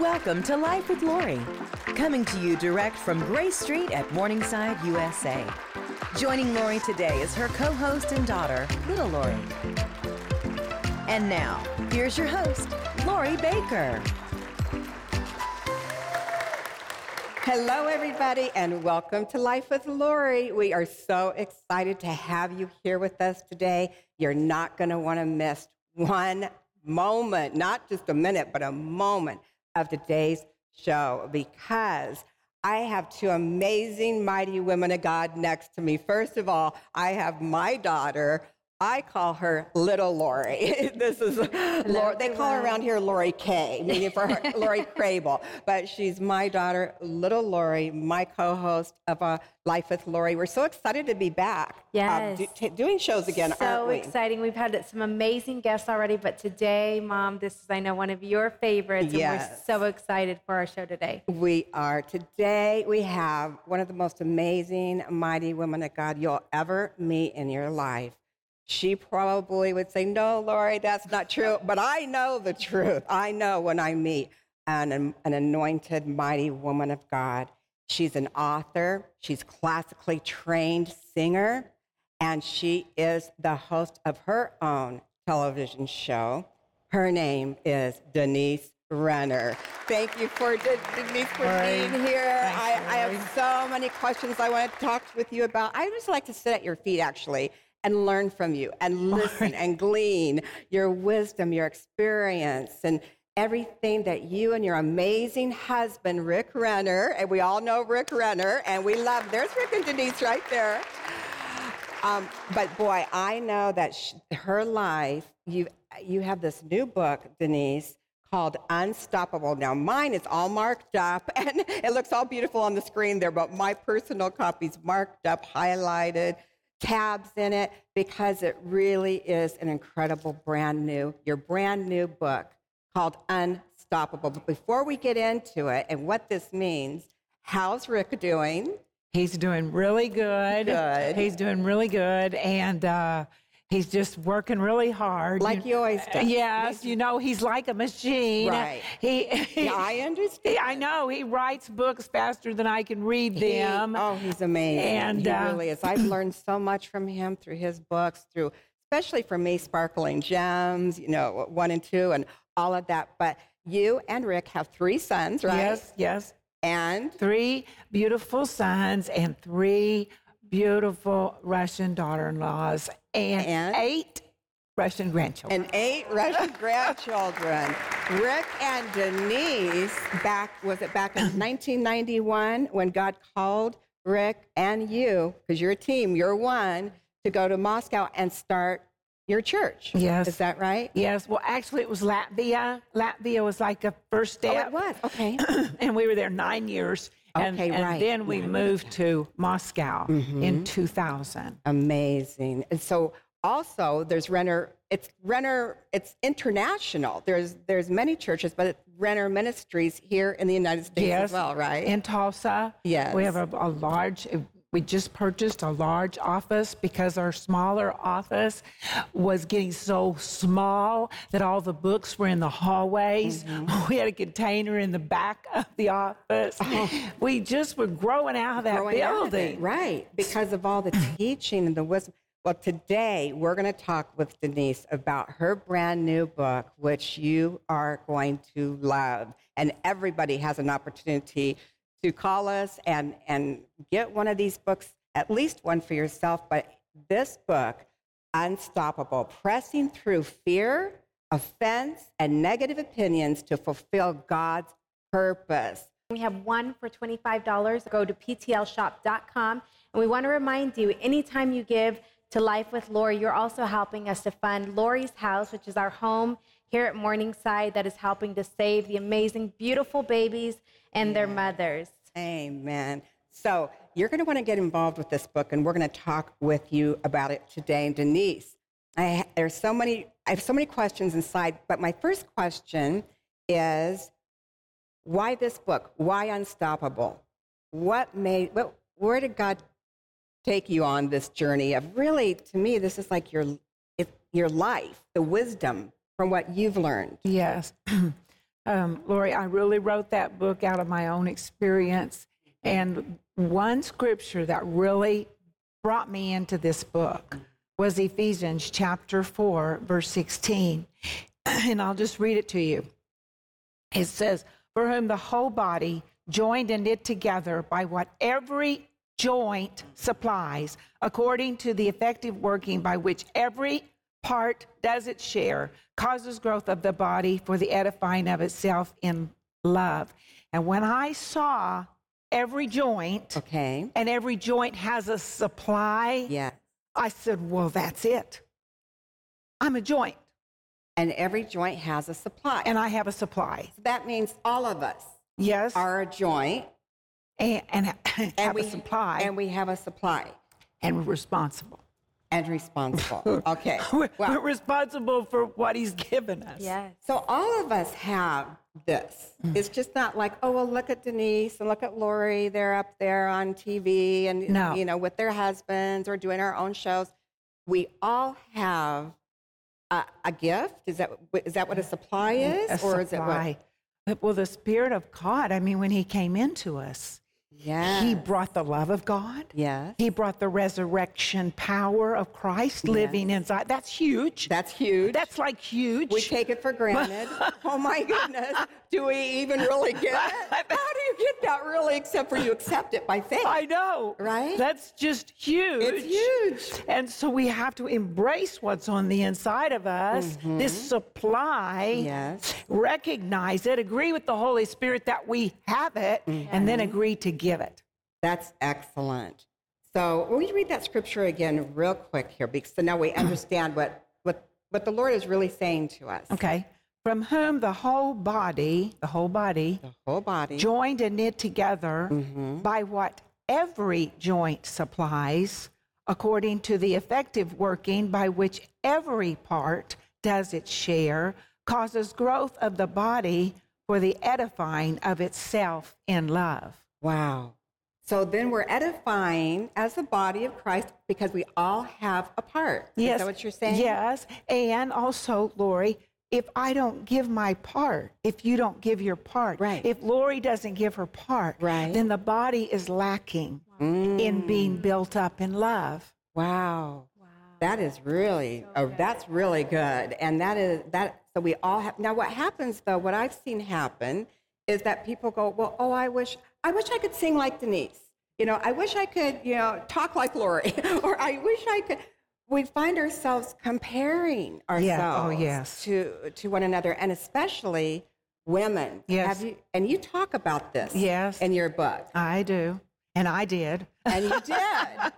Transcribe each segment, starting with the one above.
Welcome to Life with Lori, coming to you direct from Grace Street at Morningside, USA. Joining Lori today is her co host and daughter, Little Lori. And now, here's your host, Lori Bakker. Hello, everybody, and welcome to Life with Lori. We are so excited to have you here with us today. You're not going to want to miss one moment, not just a minute, but a moment of today's show because I have two amazing, mighty women of God next to me. First of all, I have my daughter. I call her Little Lori. this is Lori. They call her around here Lori K, meaning for her, Lori Crable. But she's my daughter, Little Lori, my co-host of uh, Life with Lori. We're so excited to be back. uh, Yes. do- t- doing shows again, so aren't we? exciting. We've had some amazing guests already, but today, Mom, this is, I know, one of your favorites. Yes. And we're so excited for our show today. We are. Today, we have one of the most amazing, mighty women of God you'll ever meet in your life. She probably would say, No, Lori, that's not true. But I know the truth. I know when I meet an, an anointed, mighty woman of God. She's an author, she's classically trained singer, and she is the host of her own television show. Her name is Denise Renner. Thank you for Denise for Lori. being here. Thanks, I, I have so many questions I want to talk with you about. I just like to sit at your feet actually and learn from you and listen and glean your wisdom, your experience, and everything that you and your amazing husband, Rick Renner, and we all know Rick Renner, and we love, there's Rick and Denise right there. Um, but boy, I know that sh- her life, you, you have this new book, Denise, called Unstoppable. Now, mine is all marked up and it looks all beautiful on the screen there, but my personal copy's marked up, highlighted, tabs in it, because it really is an incredible brand new, your brand new book called Unstoppable. But before we get into it and what this means, how's Rick doing? He's doing really good. Good. He's doing really good, and uh, he's just working really hard. Like you always do. Yes, you know he's like a machine. Right. He. Yeah, I understand. I know he writes books faster than I can read He- them. oh, he's amazing. And, he uh, really is. I've learned so much from him through his books, through especially for me, Sparkling Gems, you know, one and two, and all of that. But you and Rick have three sons, right? Yes, yes. And Three beautiful sons and three beautiful Russian daughter-in-laws and, And? eight Russian grandchildren. and eight Russian grandchildren. Rick and Denise, back was it back in 1991 when God called Rick and you, because you're a team, you're one, to go to Moscow and start your church. Yes. Is that right? Yes, well, actually, it was Latvia. Latvia was like a first Oh, step. it was. Okay. and we were there nine years. And, Okay, and right. then we moved to Moscow Mm-hmm. in 2000. Amazing. And so also there's Renner, it's Renner, it's international. There's there's many churches, but it's Renner Ministries here in the United States yes. as well, right? In Tulsa. Yes. We have a, a large, we just purchased a large office because our smaller office was getting so small that all the books were in the hallways. Mm-hmm. We had a container in the back of the office. We just were growing out of that Oh. Growing out of it, building. right, because of all the teaching and the wisdom. Well, today we're going to talk with Denise about her brand new book, which you are going to love. And everybody has an opportunity to call us and, and get one of these books, at least one for yourself. But this book, Unstoppable, pressing through fear, offense, and negative opinions to fulfill God's purpose. We have one for $25. Go to ptlshop.com. And we want to remind you anytime you give to Life with Lori, you're also helping us to fund Lori's House, which is our home here at Morningside that is helping to save the amazing, beautiful babies and their mothers. Amen. So you're going to want to get involved with this book, and we're going to talk with you about it today. And Denise, I, there's so many. I have so many questions inside, but my first question is, why this book? Why Unstoppable? What made? What, where did God take you on this journey of really? To me, this is like your it, your life, the wisdom from what you've learned. Yes. Um, Lori, I really wrote that book out of my own experience. And one scripture that really brought me into this book was Ephesians chapter 4, verse 16. And I'll just read it to you. It says, For whom the whole body, joined and knit together by what every joint supplies, according to the effective working by which every part does its share, causes growth of the body for the edifying of itself in love. And when I saw every joint, Okay. and every joint has a supply, Yeah. I said, Well, that's it. I'm a joint, And every joint has a supply. and I have a supply. So that means all of us Yes. are a joint and, and have we a supply and we have a supply and we're responsible. And responsible. Okay. We're, Well, we're responsible for what he's given us. Yes. so all of us have this. Mm. It's just not like, oh well, look at Denise and look at Lori. They're up there on TV and No. you know with their husbands or doing our own shows. We all have a, a gift. Is that is that what a supply is, A or is it what? Well, the Spirit of God, I mean, when He came into us, Yeah. He brought the love of God. Yes. He brought the resurrection power of Christ living inside. That's huge. That's huge. That's like huge. We take it for granted. oh my goodness. Do we even really get it? How do you get that really except for you accept it by faith? I know. Right? That's just huge. It's huge. And so we have to embrace what's on the inside of us, this supply, Mm-hmm. Yes. recognize it, agree with the Holy Spirit that we have it, and Mm-hmm. then agree to give it. That's excellent. So will you read that scripture again real quick here? Because so now we understand what, what, what the Lord is really saying to us. Okay. From whom the whole body, the whole body, The whole body. joined and knit together Mm-hmm. by what every joint supplies, according to the effective working by which every part does its share, causes growth of the body for the edifying of itself in love. Wow. So then we're edifying as the body of Christ because we all have a part. Is that what you're saying? Yes. And also, Lori, if I don't give my part, if you don't give your part, Right. if Lori doesn't give her part, Right. then the body is lacking mm. in being built up in love. Wow. That is really, oh, that's really good. And that is, that, so we all have, now what happens though, what I've seen happen is that people go, well, oh, I wish, I wish I could sing like Denise. You know, I wish I could, you know, talk like Lori, or I wish I could. We find ourselves comparing ourselves Yeah, oh, yes. to, to one another, and especially women. Yes. Have you, and you talk about this Yes. in your book. I do. And I did. And you did.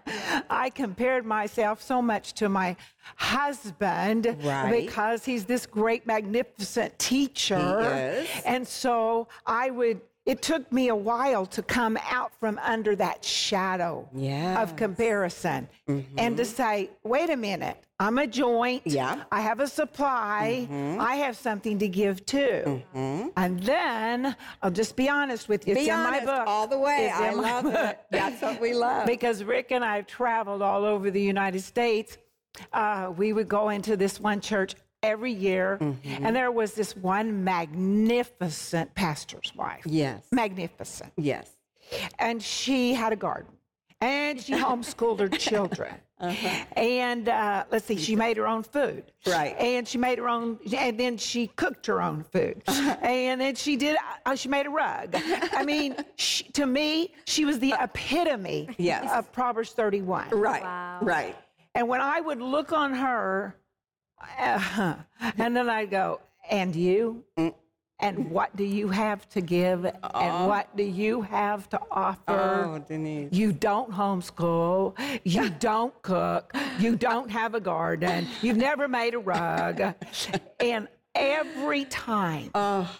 I compared myself so much to my husband Right. because he's this great, magnificent teacher. And so I would, it took me a while to come out from under that shadow Yes. of comparison mm-hmm. and to say, wait a minute, I'm a joint. Yeah. I have a supply. Mm-hmm. I have something to give too. Mm-hmm. And then I'll just be honest with you. Be it's in honest my book. all the way. It's I love it. That's what we love. Because Rick and I have traveled all over the United States. Uh, we would go into this one church every year, Mm-hmm. and there was this one magnificent pastor's wife. Yes. Magnificent. Yes. And she had a garden, and she homeschooled her children. And uh, let's see, she made her own food. Right. And she made her own, and then she cooked her own food. and then she did, uh, she made a rug. I mean, she, to me, she was the epitome Yes. of Proverbs 31. Right. Wow. Right. And when I would look on her, uh, and then I'd go, and you? And what do you have to give? And what do you have to offer? Oh, Denise. You don't homeschool. You don't cook. You don't have a garden. You've never made a rug. And every time,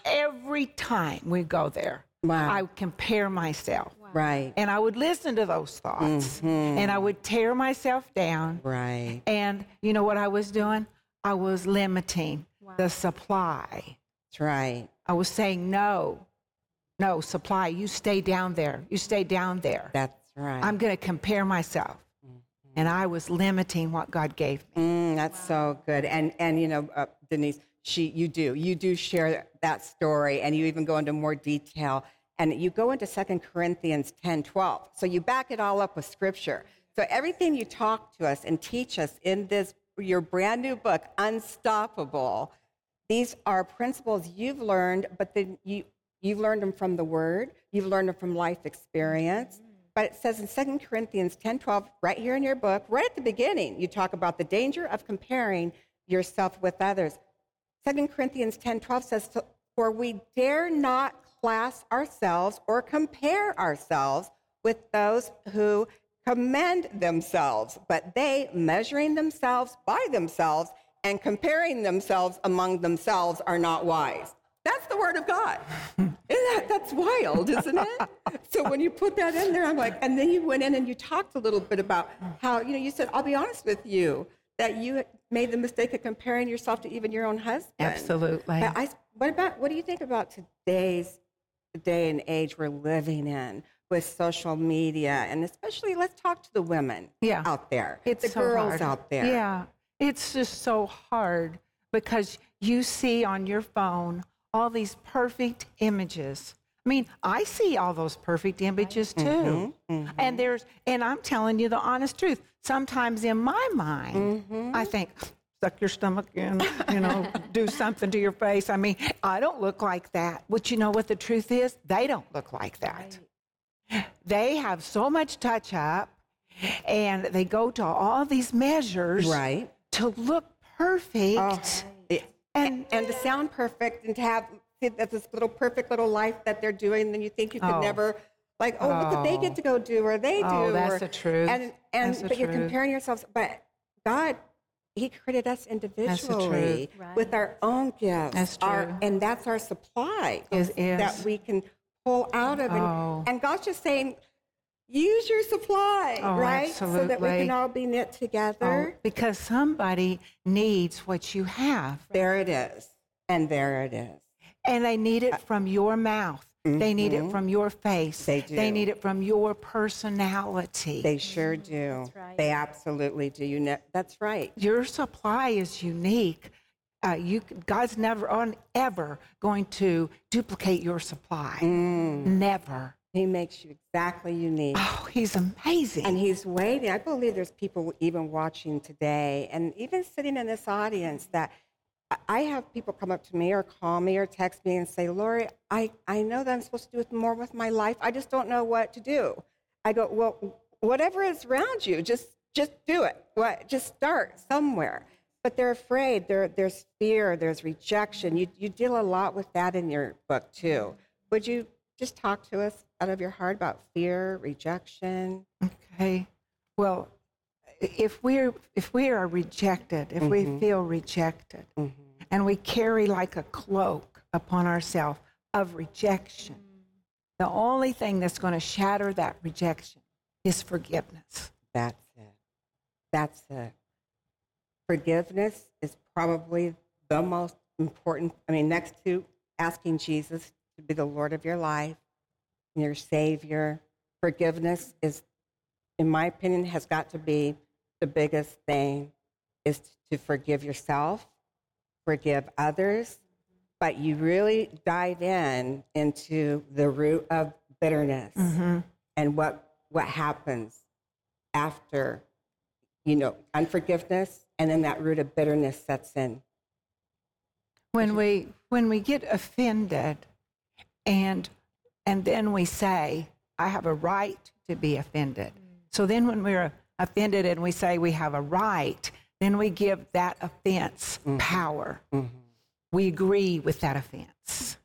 every time we go there, Wow. I would compare myself. Right. And I would listen to those thoughts. And I would tear myself down. Right. And you know what I was doing? I was limiting the supply. That's right. I was saying, no, no, supply, you stay down there. You stay down there. That's right. I'm going to compare myself. And I was limiting what God gave me. Mm, that's so good. And and you know, uh, Denise, she, you do. You do share that story, and you even go into more detail. And you go into 2 Corinthians 10 12. So you back it all up with scripture. So everything you talk to us and teach us in this, your brand new book, Unstoppable, these are principles you've learned, but then you, you've learned them from the Word, you've learned them from life experience. Mm-hmm. But it says in 2 Corinthians 10 12, right here in your book, right at the beginning, you talk about the danger of comparing yourself with others. 2 Corinthians 10 12 says, For we dare not class ourselves or compare ourselves with those who commend themselves, but they, measuring themselves by themselves and comparing themselves among themselves, are not wise. That's the word of God. Isn't that, that's wild, isn't it? so when you put that in there, I'm like, and then you went in and you talked a little bit about how, you know, you said, I'll be honest with you, that you made the mistake of comparing yourself to even your own husband. Absolutely. But I, what about, what do you think about today's day and age we're living in with social media? And especially, let's talk to the women Yeah. out there, It's the so girls hard. out there. Yeah, it's just so hard because you see on your phone all these perfect images. I mean, I see all those perfect images too. Mm-hmm, And there's and I'm telling you the honest truth. Sometimes in my mind, Mm-hmm. I think suck your stomach in, you know, do something to your face. I mean, I don't look like that. But you know what the truth is? They don't look like that. They have so much touch up and they go to all these measures Right. to look perfect. Uh-huh. Oh, it- And and to sound perfect and to have see that this little perfect little life that they're doing, then you think you could Oh. never, like, oh, what did they get oh. to go do or they oh, do? Oh, that's or- the truth. And and That's the but you're truth. comparing yourselves. But God, He created us individually truth. with our own gifts. That's our- true. and that's our supply Is- is. that we can pull out of. And, Oh. and God's just saying. Use your supply, Oh, right? So that we can all be knit Oh, together. because somebody needs what you have, There it is. And there it is. and they need it uh, from your mouth. They need it mm-hmm. from your face. They do. They need it from your personality. They sure mm-hmm. do. right. They absolutely do. You know, that's right. your supply is unique. Uh, you, God's never on ever going to duplicate your supply. Never. He makes you exactly unique. Oh, He's amazing. And he's waiting. I believe there's people even watching today and even sitting in this audience that I- I have people come up to me or call me or text me and say, Lori, I, I know that I'm supposed to do more with my life. I just don't know what to do. I go, well, whatever is around you, just just do it. What, just start somewhere. But they're afraid. There, there's fear. There's rejection. You, you deal a lot with that in your book too. Would you just talk to us out of your heart about fear, rejection? Okay. Well, if we're if we are rejected, if we mm-hmm. feel rejected, mm-hmm. and we carry like a cloak upon ourselves of rejection, mm. the only thing that's going to shatter that rejection is forgiveness. That's it. That's it. Forgiveness is probably the most important. I mean, next to asking Jesus to be the Lord of your life, and your Savior, forgiveness is, in my opinion, has got to be the biggest thing is to forgive yourself, forgive others, but you really dive in into the root of bitterness mm-hmm. and what what happens after you know unforgiveness and then that root of bitterness sets in. When we when we get offended and and then we say i have a right to be offended. So then when we're offended and we say we have a right then we give that offense mm-hmm. power. Mm-hmm. We agree with that offense.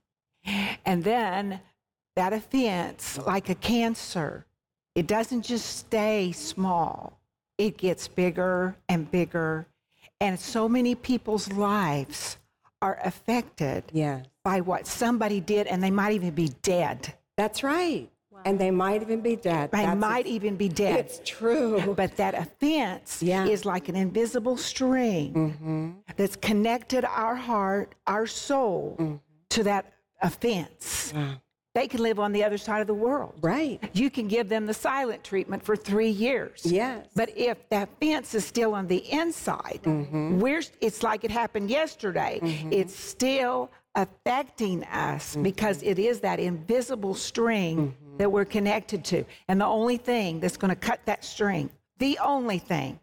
And then that offense like a cancer it doesn't just stay small it gets bigger and bigger and so many people's lives are affected yeah by what somebody did, and they might even be dead. that's right and they might even be dead They That's- might even be dead. it's true But that offense Yeah. is like an invisible string mm-hmm. that's connected our heart, our soul mm-hmm. to that offense. They can live on the other side of the world. Right. You can give them the silent treatment for three years. Yes. But if that fence is still on the inside, Mm-hmm. we're, it's like it happened yesterday. It's still affecting us Mm-hmm. because it is that invisible string that we're connected to. And the only thing that's going to cut that string, the only thing,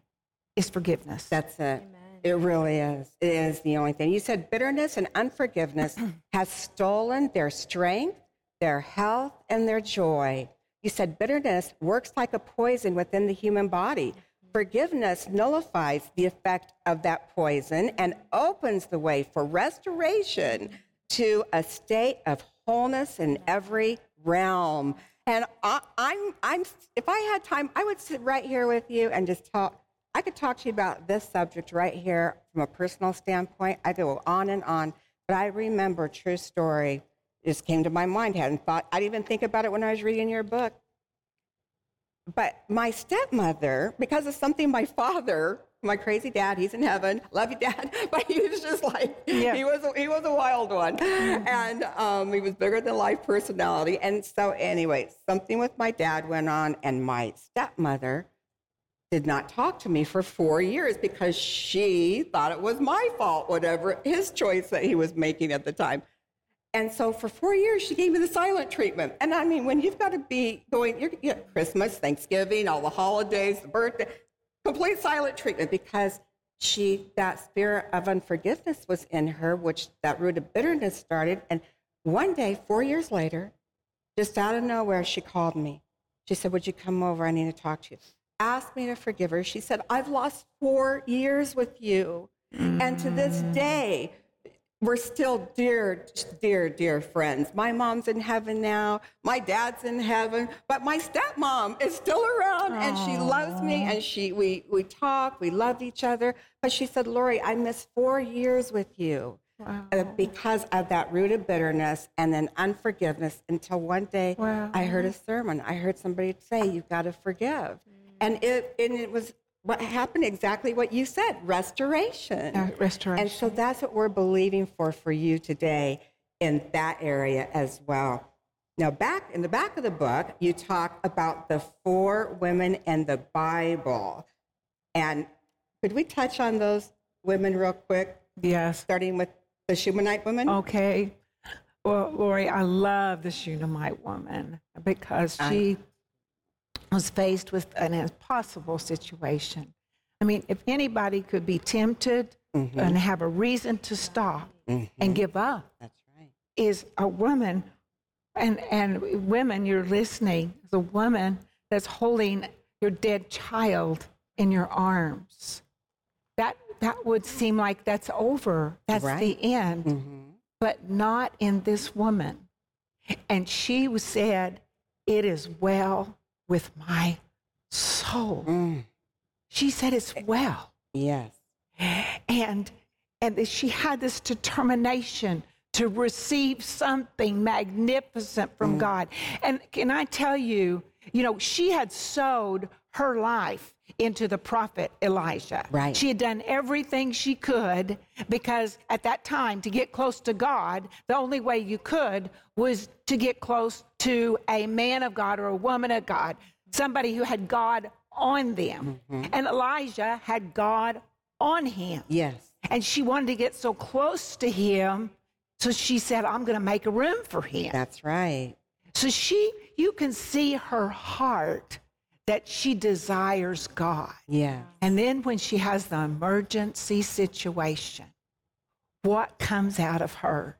is forgiveness. That's it. It really is. It is the only thing. You said bitterness and unforgiveness has stolen their strength, their health, and their joy. You said bitterness works like a poison within the human body. Forgiveness nullifies the effect of that poison and opens the way for restoration to a state of wholeness in every realm. And I, I'm, I'm, if I had time, I would sit right here with you and just talk. I could talk to you about this subject right here from a personal standpoint. I go on and on, but I remember true story. It just came to my mind. hadn't thought. I didn't even think about it when I was reading your book. But my stepmother, because of something my father, my crazy dad, he's in heaven, love you, dad, but he was just like Yeah. he was a, he was a wild one, and um, he was bigger than life personality. And so, anyway, something with my dad went on, and my stepmother did not talk to me for four years because she thought it was my fault, whatever his choice that he was making at the time. And so for four years, she gave me the silent treatment. And I mean, when you've got to be going, you're, you know, Christmas, Thanksgiving, all the holidays, the birthday, complete silent treatment because she, that spirit of unforgiveness was in her, which that root of bitterness started. And one day, four years later, just out of nowhere, she called me. She said, Would you come over? I need to talk to you. Asked me to forgive her. She said, I've lost four years with you. And to this day, we're still dear, dear, dear friends. My mom's in heaven now. My dad's in heaven, but my stepmom is still around, and she loves me. And she, we, we talk, we love each other. But she said, Lori, I missed four years with you uh, because of that root of bitterness and then unforgiveness. Until one day, Wow. I heard a sermon. I heard somebody say, "You've got to forgive," and it and it was. What happened exactly what you said restoration. Uh, restoration. And so that's what we're believing for for you today in that area as well. Now, back in the back of the book, you talk about the four women in the Bible. And could we touch on those women real quick, yes. starting with the Shunammite woman? Okay. Well, Lori, I love the Shunammite woman because she was faced with an impossible situation. I mean, if anybody could be tempted mm-hmm. and have a reason to stop and mm-hmm. give up, That's right. is a woman, and, and women, you're listening, is a woman that's holding your dead child in your arms. That, that would seem like that's over. That's Right. the end mm-hmm. but not in this woman. And she said, It is well with my soul. Mm, She said, It's well. yes. And and she had this determination to receive something magnificent Mm. from God. And can I tell you, you know, she had sowed her life into the prophet Elijah. Right. She had done everything she could because at that time, to get close to God, the only way you could was to get close to a man of God or a woman of God, somebody who had God on them. Mm-hmm. And Elijah had God on him. Yes. And she wanted to get so close to him. So she said, I'm going to make a room for him. That's right. So she, you can see her heart that she desires God. Yeah. And then when she has the emergency situation, what comes out of her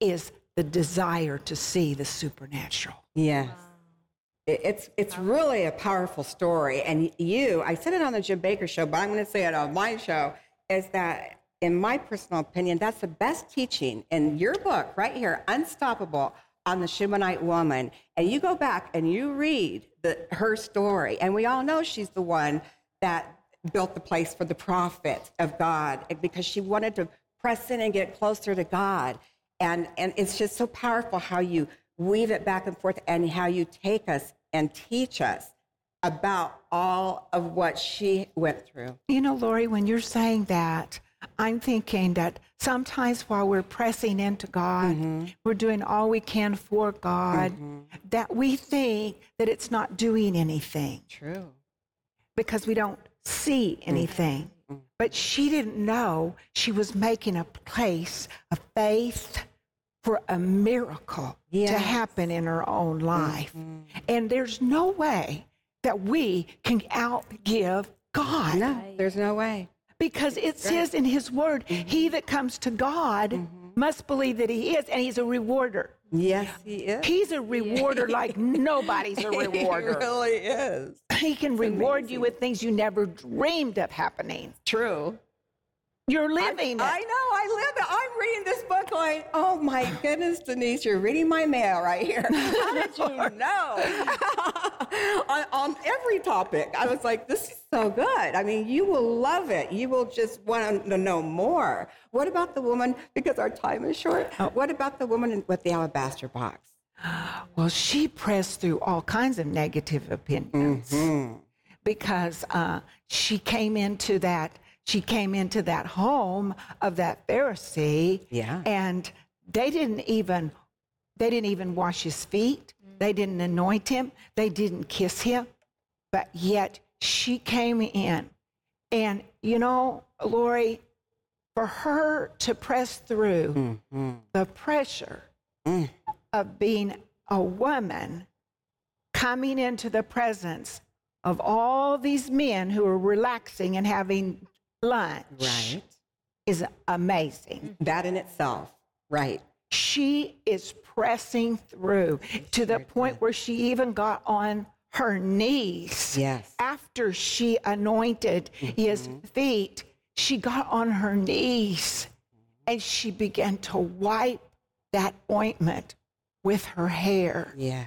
is the desire to see the supernatural. Yes. It's, it's really a powerful story. And you, I said it on the Jim Bakker show, but I'm going to say it on my show, is that, in my personal opinion, that's the best teaching in your book right here, Unstoppable, on the Shunammite woman. And you go back and you read the, her story. And we all know she's the one that built the place for the prophet of God because she wanted to press in and get closer to God. And, and it's just so powerful how you weave it back and forth and how you take us and teach us about all of what she went through. You know, Lori, when you're saying that, I'm thinking that sometimes while we're pressing into God, Mm-hmm. we're doing all we can for God, mm-hmm. that we think that it's not doing anything True. because we don't see mm-hmm. anything. Mm-hmm. But she didn't know she was making a place of faith for a miracle Yes. to happen in her own mm-hmm. life. And there's no way that we can outgive God No, there's no way. because it says in his word, mm-hmm. he that comes to God mm-hmm. must believe that he is, and he's a rewarder. Yes, he is. He's a rewarder like nobody's a rewarder. He really is. He can reward you with things you never dreamed of happening. True. You're living I it. know, I live it. I'm reading this book going, oh my goodness, Denise, you're reading my mail right here. How did you know? on, on every topic. I was like, this is so good. I mean, you will love it. You will just want to know more. What about the woman, because our time is short, what about the woman with the alabaster box? Well, she pressed through all kinds of negative opinions because uh, she came into that she came into that home of that Pharisee, Yeah. and they didn't even they didn't even wash his feet. Mm. They didn't anoint him. They didn't kiss him. But yet she came in, and you know, Lori, for her to press through mm-hmm. the pressure mm. of being a woman coming into the presence of all these men who are relaxing and having lunch Right. is amazing. Mm-hmm. That in itself. Right. She is pressing through to the point where she even got on her knees. Yes. After she anointed his mm-hmm. feet, she got on her knees and she began to wipe that ointment with her hair. Yeah.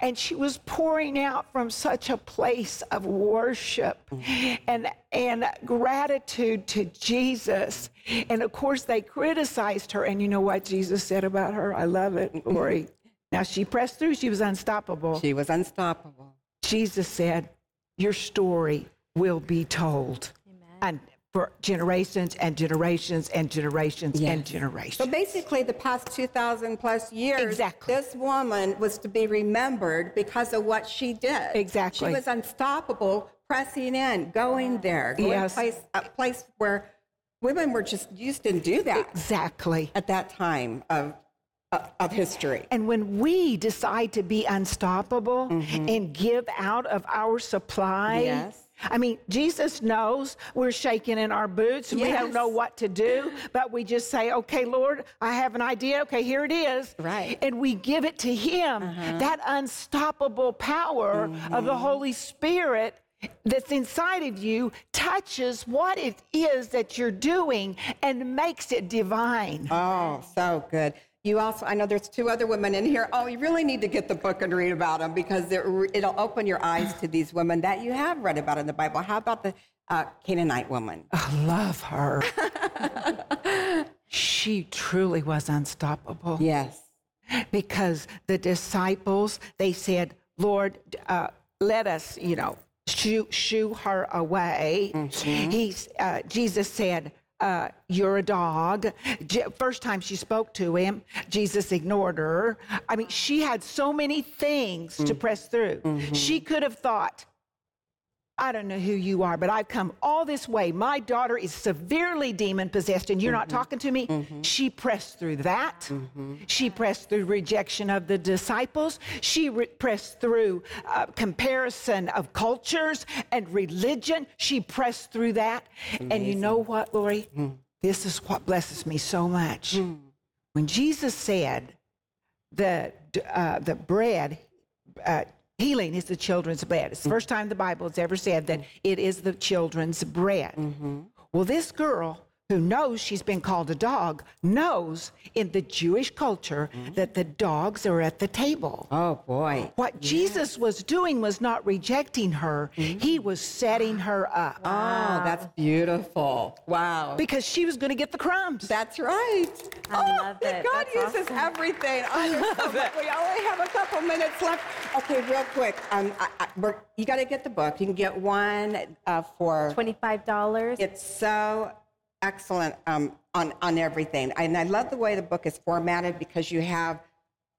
And she was pouring out from such a place of worship mm-hmm. and and gratitude to Jesus. And of course they criticized her and you know what Jesus said about her? I love it, Lori. Now she pressed through, she was unstoppable. She was unstoppable. Jesus said, "Your story will be told." And for generations and generations and generations and generations. So basically, the past 2,000 plus years, Exactly. this woman was to be remembered because of what she did. Exactly. She was unstoppable, pressing in, going there, going Yes. place, a place where women were just used to do that exactly. at that time of, of, of history. And when we decide to be unstoppable mm-hmm. and give out of our supply, Yes. I mean, Jesus knows we're shaking in our boots. We don't know what to do, but we just say, okay, Lord, I have an idea. Okay, here it is. Right. And we give it to Him. Uh-huh. That unstoppable power of the mm-hmm. Holy Spirit that's inside of you touches what it is that you're doing and makes it divine. Oh, so good. You also, I know there's two other women in here. Oh, you really need to get the book and read about them because it, it'll open your eyes to these women that you have read about in the Bible. How about the uh, Canaanite woman? I love her. she truly was unstoppable Yes. because the disciples, they said, Lord, uh, let us, you know, shoo, shoo her away. He's, uh, Jesus said, uh, you're a dog. Je- First time she spoke to him, Jesus ignored her. I mean, she had so many things to press through. She could have thought, I don't know who you are, but I've come all this way. My daughter is severely demon possessed, and you're not talking to me. She pressed through that. She pressed through rejection of the disciples. She re- pressed through uh, comparison of cultures and religion. She pressed through that. And you know what, Lori? This is what blesses me so much. When Jesus said, the, uh, the bread, uh, healing is the children's bread. It's the first time the Bible has ever said that it is the children's bread. Mm-hmm. Well, this girl who knows she's been called a dog knows in the Jewish culture that the dogs are at the table. Oh, boy. What Jesus was doing was not rejecting her, he was setting her up Oh, that's beautiful. Wow. because she was going to get the crumbs. That's right. I oh, love it. God That's uses awesome. everything. I love it. We only have a couple minutes left. Okay, real quick. Um, I, I, we're, you got to get the book. You can get one uh, for. $25. It's so excellent um, on on everything, and I love the way the book is formatted because you have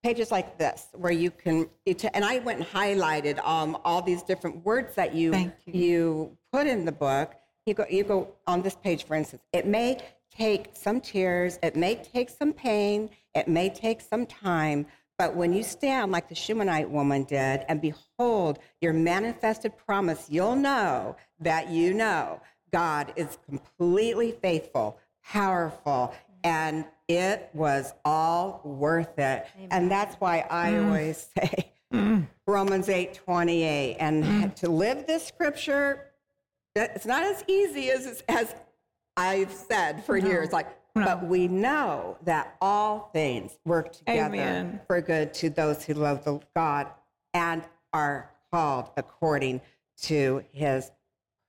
pages like this where you can. It, and I went and highlighted um, all these different words that you Thank you put in the book. You go you go on this page, for instance. It may take some tears. It may take some pain. It may take some time. But when you stand like the Shunammite woman did and behold your manifested promise, you'll know that you know God is completely faithful, powerful, and it was all worth it. And that's why I mm. always say Romans 8 28. And mm. to live this scripture, it's not as easy as, as I've said for years. Like, but we know that all things work together Amen. for good to those who love the God and are called according to his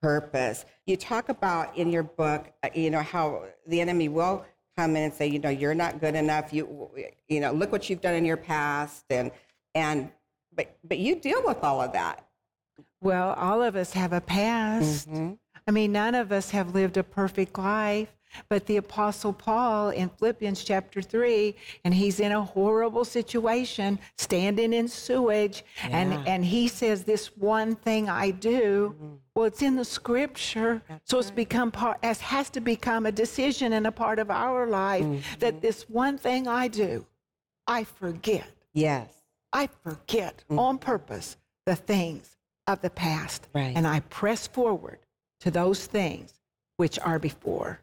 purpose. You talk about in your book, uh, you know, how the enemy will come in and say, you know, you're not good enough. You, you know, look what you've done in your past, and and but but you deal with all of that. Well, all of us have a past. Mm-hmm. I mean, none of us have lived a perfect life. But the Apostle Paul in Philippians chapter 3, and he's in a horrible situation, standing in sewage, and, and he says, This one thing I do. Mm-hmm. Well, it's in the scripture. so it's become part, as has to become a decision and a part of our life Mm-hmm. that this one thing I do, I forget. Yes. I forget on purpose the things of the past. Right. And I press forward to those things which are before.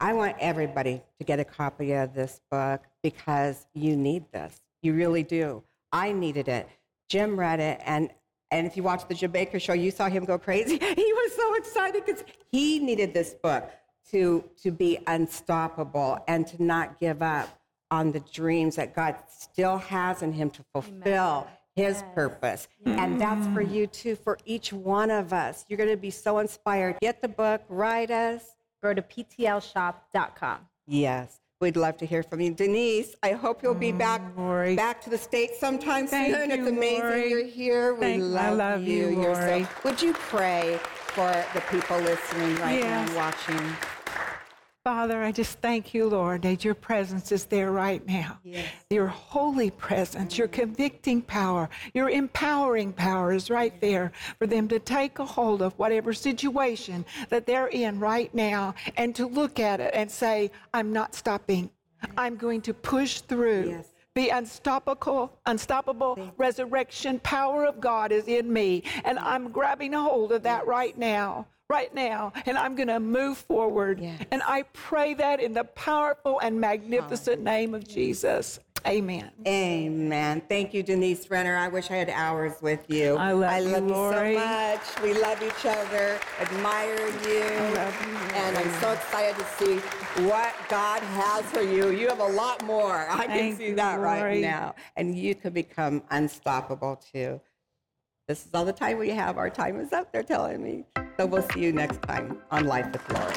I want everybody to get a copy of this book because you need this. You really do. I needed it. Jim read it, and and if you watch the Jim Bakker show, you saw him go crazy. He was so excited because he needed this book to to be unstoppable and to not give up on the dreams that God still has in him to fulfill his purpose. And that's for you too, for each one of us. You're going to be so inspired. Get the book, write us. Go to ptlshop.com. Yes, we'd love to hear from you, Denise. I hope you'll be oh, back Lori. back to the states sometime Thank soon. you, it's amazing Lori. you're here. We Thank- I love, love you, You're so- Lori. would you pray for the people listening right now and watching? Father, I just thank you, Lord, that your presence is there right now. Your holy presence, your convicting power, your empowering power is right there for them to take a hold of whatever situation that they're in right now and to look at it and say, I'm not stopping. I'm going to push through. Yes. The unstoppable, unstoppable resurrection power of God is in me. And I'm grabbing a hold of that right now, right now. And I'm going to move forward. Yes. And I pray that in the powerful and magnificent name of Jesus. Amen. Amen. Thank you, Denise Renner. I wish I had hours with you. I love I you, love you, Lori. so much. We love each other, admire you. you, and I'm so excited to see what God has for you. You have a lot more. I can see that right now. And you could become unstoppable too. This is all the time we have. Our time is up, they're telling me. So we'll see you next time on Life with Lori.